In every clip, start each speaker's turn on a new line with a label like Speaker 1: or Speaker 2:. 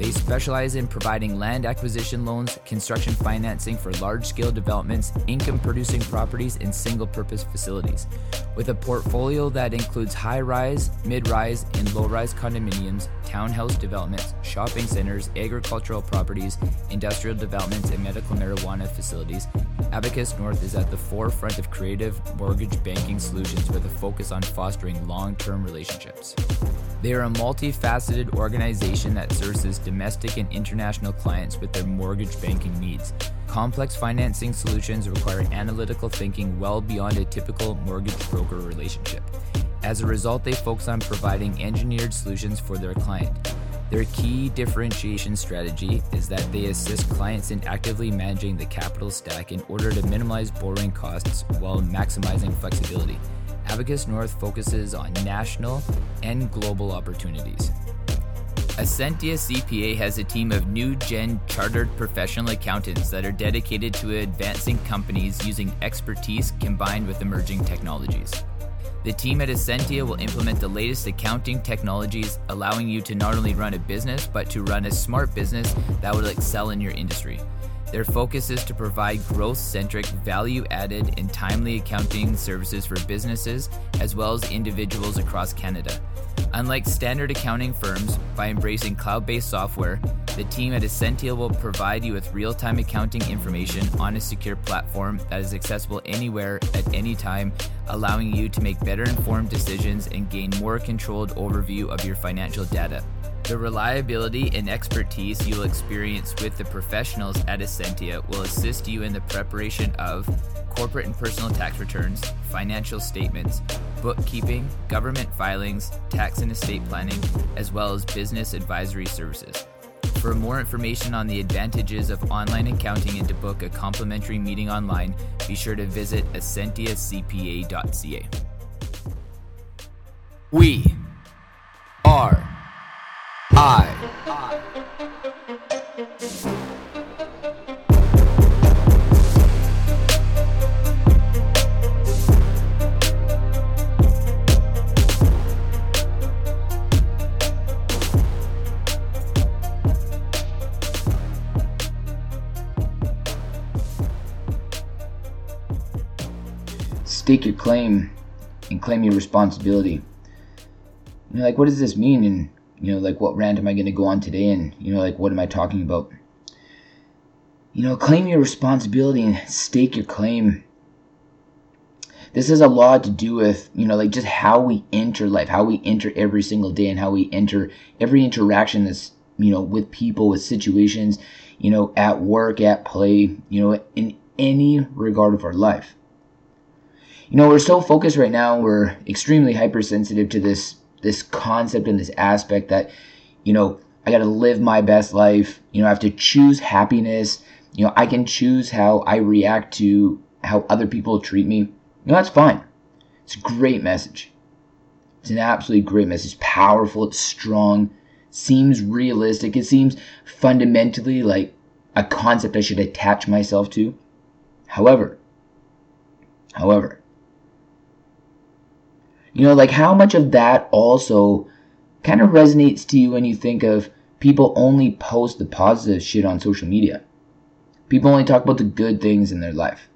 Speaker 1: They specialize in providing land acquisition loans, construction financing for large scale developments, income producing properties, and single purpose facilities. With a portfolio that includes high rise, mid rise, and low rise condominiums, townhouse developments, shopping centers, agricultural properties, industrial developments, and medical marijuana facilities, Abacus North is at the forefront of creative mortgage banking solutions with a focus on fostering long term relationships. They are a multifaceted organization that services domestic and international clients with their mortgage banking needs. Complex financing solutions require analytical thinking well beyond a typical mortgage broker relationship. As a result, they focus on providing engineered solutions for their client. Their key differentiation strategy is that they assist clients in actively managing the capital stack in order to minimize borrowing costs while maximizing flexibility. Abacus North focuses on national and global opportunities. Ascentia CPA has a team of new gen chartered professional accountants that are dedicated to advancing companies using expertise combined with emerging technologies. The team at Ascentia will implement the latest accounting technologies, allowing you to not only run a business, but to run a smart business that will excel in your industry. Their focus is to provide growth centric, value added, and timely accounting services for businesses as well as individuals across Canada. Unlike standard accounting firms, by embracing cloud based software, the team at Ascentia will provide you with real time accounting information on a secure platform that is accessible anywhere at any time, allowing you to make better informed decisions and gain more controlled overview of your financial data. The reliability and expertise you will experience with the professionals at Ascentia will assist you in the preparation of corporate and personal tax returns, financial statements, bookkeeping, government filings, tax and estate planning, as well as business advisory services. For more information on the advantages of online accounting and to book a complimentary meeting online, be sure to visit ascentiacpa.ca. We are I.
Speaker 2: Stake your claim and claim your responsibility. You're like, what does this mean? And you know, like what rant am I going to go on today? And, you know, like what am I talking about? You know, claim your responsibility and stake your claim. This has a lot to do with, you know, like just how we enter life, how we enter every single day, and how we enter every interaction that's, you know, with people, with situations, you know, at work, at play, you know, in any regard of our life. You know, we're so focused right now, we're extremely hypersensitive to this this concept and this aspect that you know I got to live my best life. You know, I have to choose happiness. You know, I can choose how I react to how other people treat me. You know, that's fine. It's a great message. It's an absolutely great message. Powerful, it's strong, seems realistic. It seems fundamentally like a concept I should attach myself to. However, however, you know, like how much of that also kind of resonates to you when you think of people only post the positive shit on social media? People only talk about the good things in their life.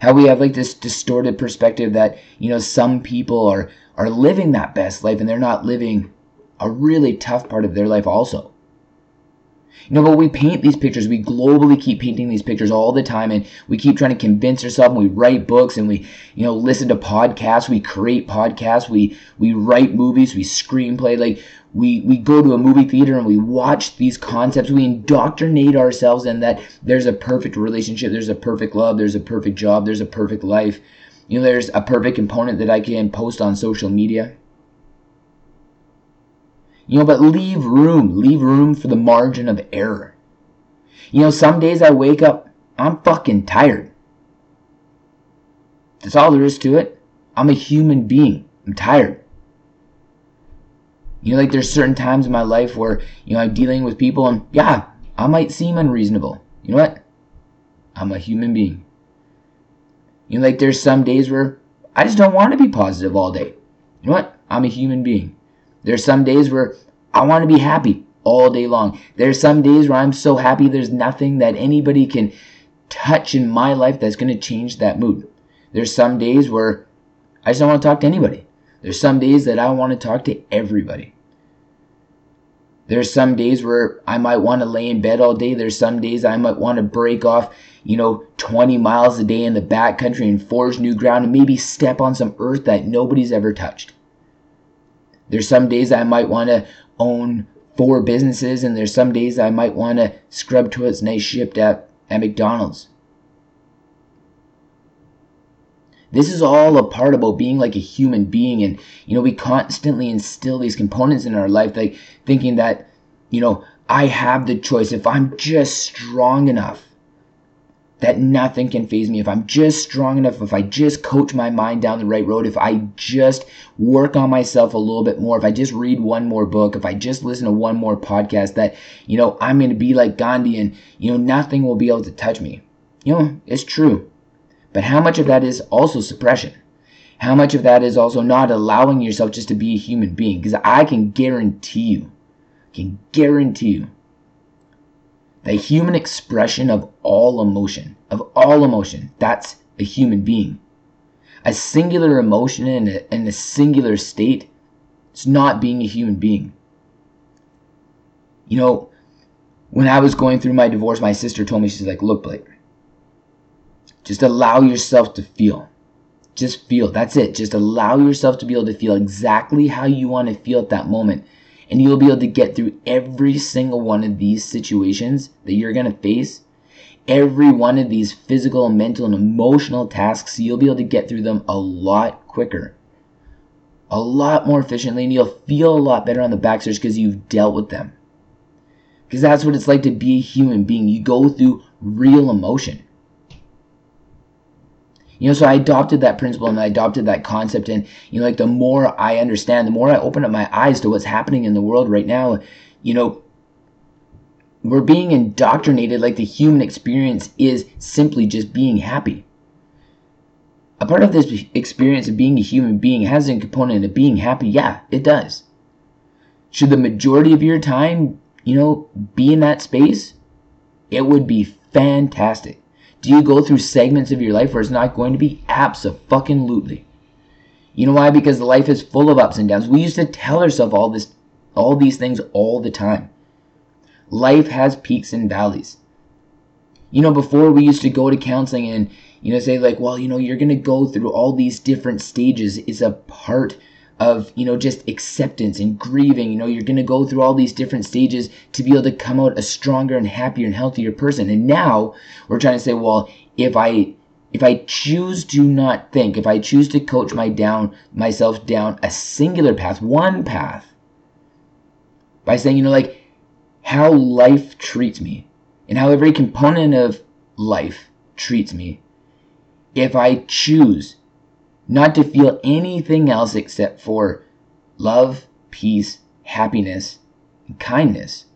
Speaker 2: How we have like this distorted perspective that, you know, some people are are living that best life and they're not living a really tough part of their life also. You know, but we paint these pictures. We globally keep painting these pictures all the time, and we keep trying to convince ourselves. And we write books, and we, you know, listen to podcasts. We create podcasts. We we write movies. We screenplay. Like we we go to a movie theater and we watch these concepts. We indoctrinate ourselves in that there's a perfect relationship. There's a perfect love. There's a perfect job. There's a perfect life. You know, there's a perfect component that I can post on social media. You know, but leave room, leave room for the margin of error. You know, some days I wake up, I'm fucking tired. That's all there is to it. I'm a human being. I'm tired. You know, like there's certain times in my life where, you know, I'm dealing with people and yeah, I might seem unreasonable. You know what? I'm a human being. You know, like there's some days where I just don't want to be positive all day. You know what? I'm a human being. There's some days where I want to be happy all day long. There's some days where I'm so happy there's nothing that anybody can touch in my life that's going to change that mood. There's some days where I just don't want to talk to anybody. There's some days that I want to talk to everybody. There's some days where I might want to lay in bed all day. There's some days I might want to break off, you know, 20 miles a day in the backcountry and forge new ground and maybe step on some earth that nobody's ever touched. There's some days I might want to own four businesses, and there's some days I might want to scrub toilets nice shipped at, at McDonald's. This is all a part about being like a human being, and you know, we constantly instill these components in our life, like thinking that, you know, I have the choice. If I'm just strong enough, that nothing can phase me. If I'm just strong enough, if I just coach my mind down the right road, if I just work on myself a little bit more, if I just read one more book, if I just listen to one more podcast, that, you know, I'm going to be like Gandhi and, you know, nothing will be able to touch me. You know, it's true. But how much of that is also suppression? How much of that is also not allowing yourself just to be a human being? Because I can guarantee you, can guarantee you the human expression of all emotion, of all emotion. That's a human being. A singular emotion in a, in a singular state, it's not being a human being. You know, when I was going through my divorce, my sister told me, she's like, look, Blake, just allow yourself to feel. Just feel. That's it. Just allow yourself to be able to feel exactly how you want to feel at that moment and you'll be able to get through every single one of these situations that you're going to face every one of these physical mental and emotional tasks you'll be able to get through them a lot quicker a lot more efficiently and you'll feel a lot better on the backstairs because you've dealt with them. Because that's what it's like to be a human being. You go through real emotion you know, so I adopted that principle and I adopted that concept. And, you know, like the more I understand, the more I open up my eyes to what's happening in the world right now, you know, we're being indoctrinated like the human experience is simply just being happy. A part of this experience of being a human being has a component of being happy. Yeah, it does. Should the majority of your time, you know, be in that space? It would be fantastic. Do you go through segments of your life where it's not going to be? Absolutely. You know why? Because life is full of ups and downs. We used to tell ourselves all this, all these things all the time. Life has peaks and valleys. You know, before we used to go to counseling and, you know, say like, well, you know, you're going to go through all these different stages. It's a part of you know just acceptance and grieving. You know you're going to go through all these different stages to be able to come out a stronger and happier and healthier person. And now we're trying to say well if i if i choose to not think if i choose to coach my down myself down a singular path one path by saying you know like how life treats me and how every component of life treats me if i choose not to feel anything else except for love, peace, happiness, and kindness.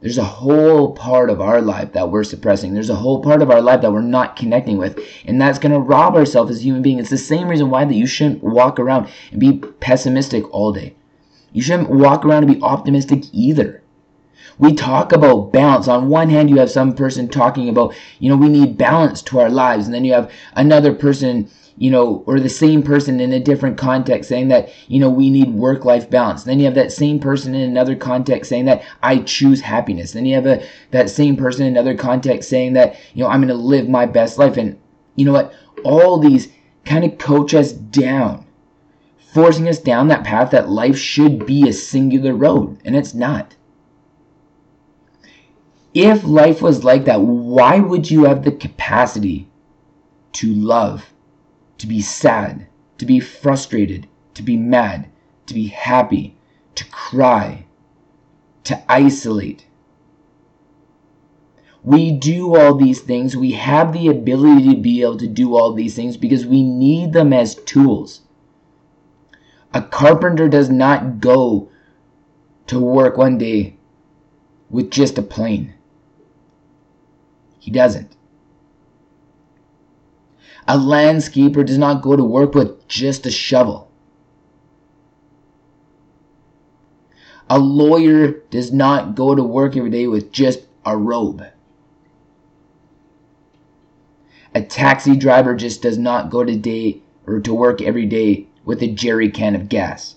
Speaker 2: There's a whole part of our life that we're suppressing. There's a whole part of our life that we're not connecting with. And that's going to rob ourselves as human beings. It's the same reason why that you shouldn't walk around and be pessimistic all day. You shouldn't walk around and be optimistic either. We talk about balance. On one hand, you have some person talking about, you know, we need balance to our lives. And then you have another person, you know, or the same person in a different context saying that, you know, we need work life balance. Then you have that same person in another context saying that I choose happiness. Then you have a, that same person in another context saying that, you know, I'm going to live my best life. And you know what? All these kind of coach us down forcing us down that path that life should be a singular road, and it's not. If life was like that, why would you have the capacity to love, to be sad, to be frustrated, to be mad, to be happy, to cry, to isolate? We do all these things. We have the ability to be able to do all these things because we need them as tools. A carpenter does not go to work one day with just a plane. He doesn't. A landscaper does not go to work with just a shovel. A lawyer does not go to work every day with just a robe. A taxi driver just does not go to day or to work every day with a jerry can of gas.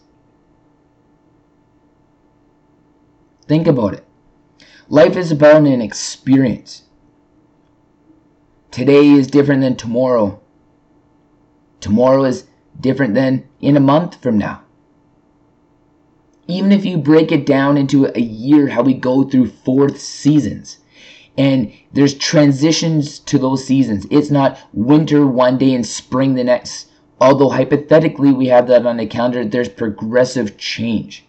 Speaker 2: Think about it. Life is about an experience. Today is different than tomorrow. Tomorrow is different than in a month from now. Even if you break it down into a year, how we go through fourth seasons, and there's transitions to those seasons. It's not winter one day and spring the next Although hypothetically we have that on the calendar, there's progressive change.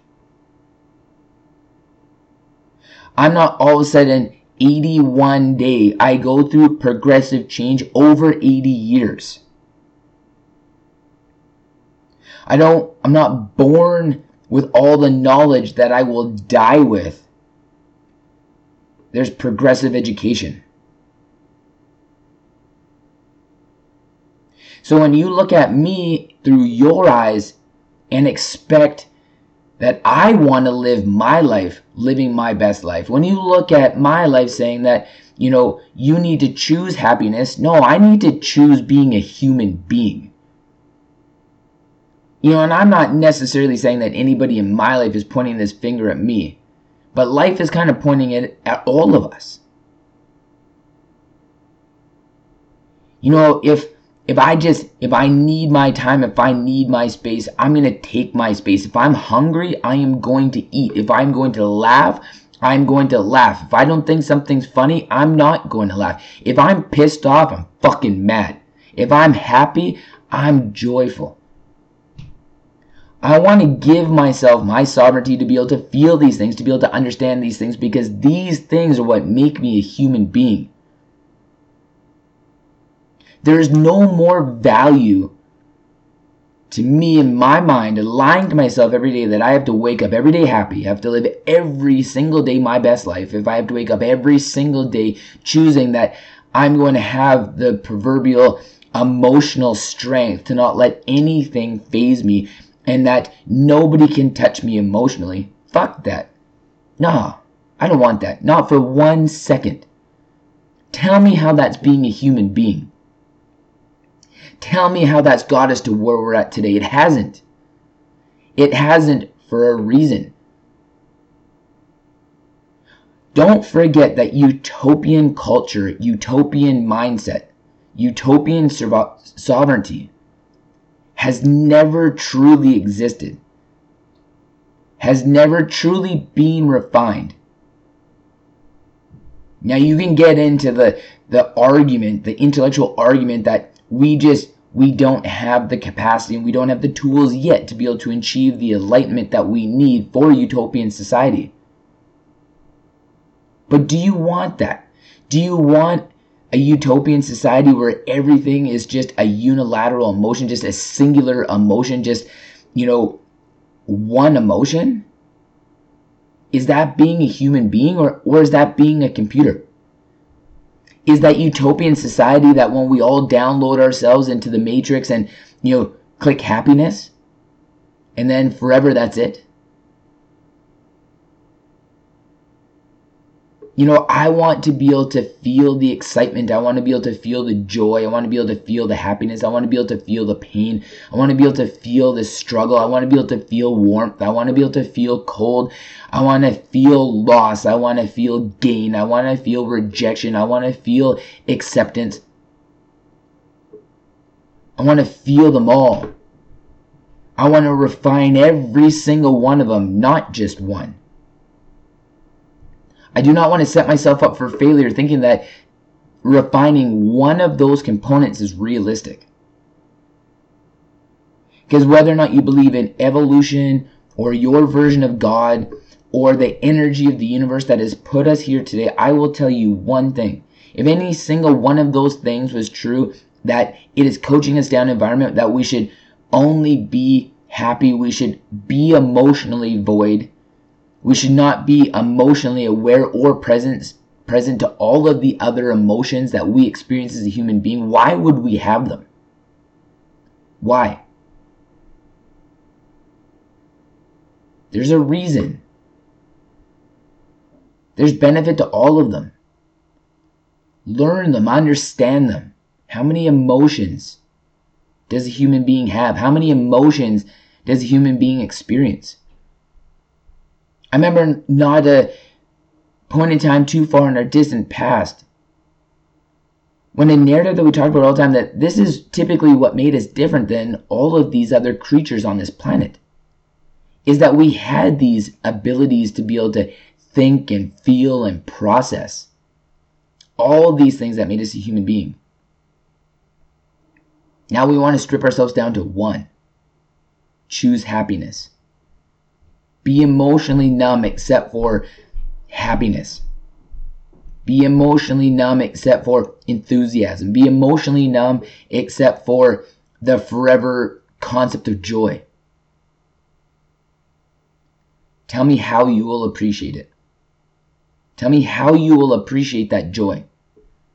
Speaker 2: I'm not all of a sudden 81 day. I go through progressive change over 80 years. I don't I'm not born with all the knowledge that I will die with. There's progressive education. So when you look at me through your eyes and expect that I want to live my life, living my best life, when you look at my life saying that, you know, you need to choose happiness, no, I need to choose being a human being. You know, and I'm not necessarily saying that anybody in my life is pointing this finger at me, but life is kind of pointing it at all of us. You know, if if I just, if I need my time, if I need my space, I'm going to take my space. If I'm hungry, I am going to eat. If I'm going to laugh, I'm going to laugh. If I don't think something's funny, I'm not going to laugh. If I'm pissed off, I'm fucking mad. If I'm happy, I'm joyful. I want to give myself my sovereignty to be able to feel these things, to be able to understand these things, because these things are what make me a human being. There is no more value to me in my mind, lying to myself every day that I have to wake up every day happy. I have to live every single day my best life. If I have to wake up every single day choosing that I'm going to have the proverbial emotional strength to not let anything phase me and that nobody can touch me emotionally. Fuck that. Nah, I don't want that. Not for one second. Tell me how that's being a human being. Tell me how that's got us to where we're at today. It hasn't. It hasn't for a reason. Don't forget that utopian culture, utopian mindset, utopian sovereignty has never truly existed, has never truly been refined. Now you can get into the, the argument, the intellectual argument that we just we don't have the capacity and we don't have the tools yet to be able to achieve the enlightenment that we need for utopian society. But do you want that? Do you want a utopian society where everything is just a unilateral emotion, just a singular emotion, just, you know, one emotion? Is that being a human being or, or is that being a computer? Is that utopian society that when we all download ourselves into the matrix and you know click happiness and then forever that's it You know, I want to be able to feel the excitement. I want to be able to feel the joy. I want to be able to feel the happiness. I want to be able to feel the pain. I want to be able to feel the struggle. I want to be able to feel warmth. I want to be able to feel cold. I want to feel loss. I want to feel gain. I want to feel rejection. I want to feel acceptance. I want to feel them all. I want to refine every single one of them, not just one. I do not want to set myself up for failure thinking that refining one of those components is realistic. Because whether or not you believe in evolution or your version of God or the energy of the universe that has put us here today, I will tell you one thing. If any single one of those things was true, that it is coaching us down environment that we should only be happy, we should be emotionally void, we should not be emotionally aware or present present to all of the other emotions that we experience as a human being. Why would we have them? Why? There's a reason. There's benefit to all of them. Learn them, understand them. How many emotions does a human being have? How many emotions does a human being experience? I remember not a point in time too far in our distant past when a narrative that we talk about all the time that this is typically what made us different than all of these other creatures on this planet is that we had these abilities to be able to think and feel and process all these things that made us a human being. Now we want to strip ourselves down to one. Choose happiness. Be emotionally numb except for happiness. Be emotionally numb except for enthusiasm. Be emotionally numb except for the forever concept of joy. Tell me how you will appreciate it. Tell me how you will appreciate that joy.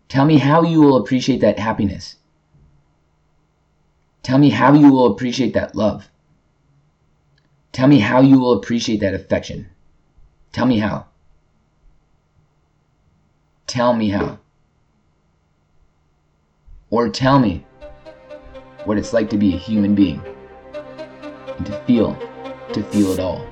Speaker 2: Tell me how you will appreciate that happiness. Tell me how you will appreciate that love. Tell me how you will appreciate that affection. Tell me how. Tell me how. Or tell me what it's like to be a human being and to feel, to feel it all.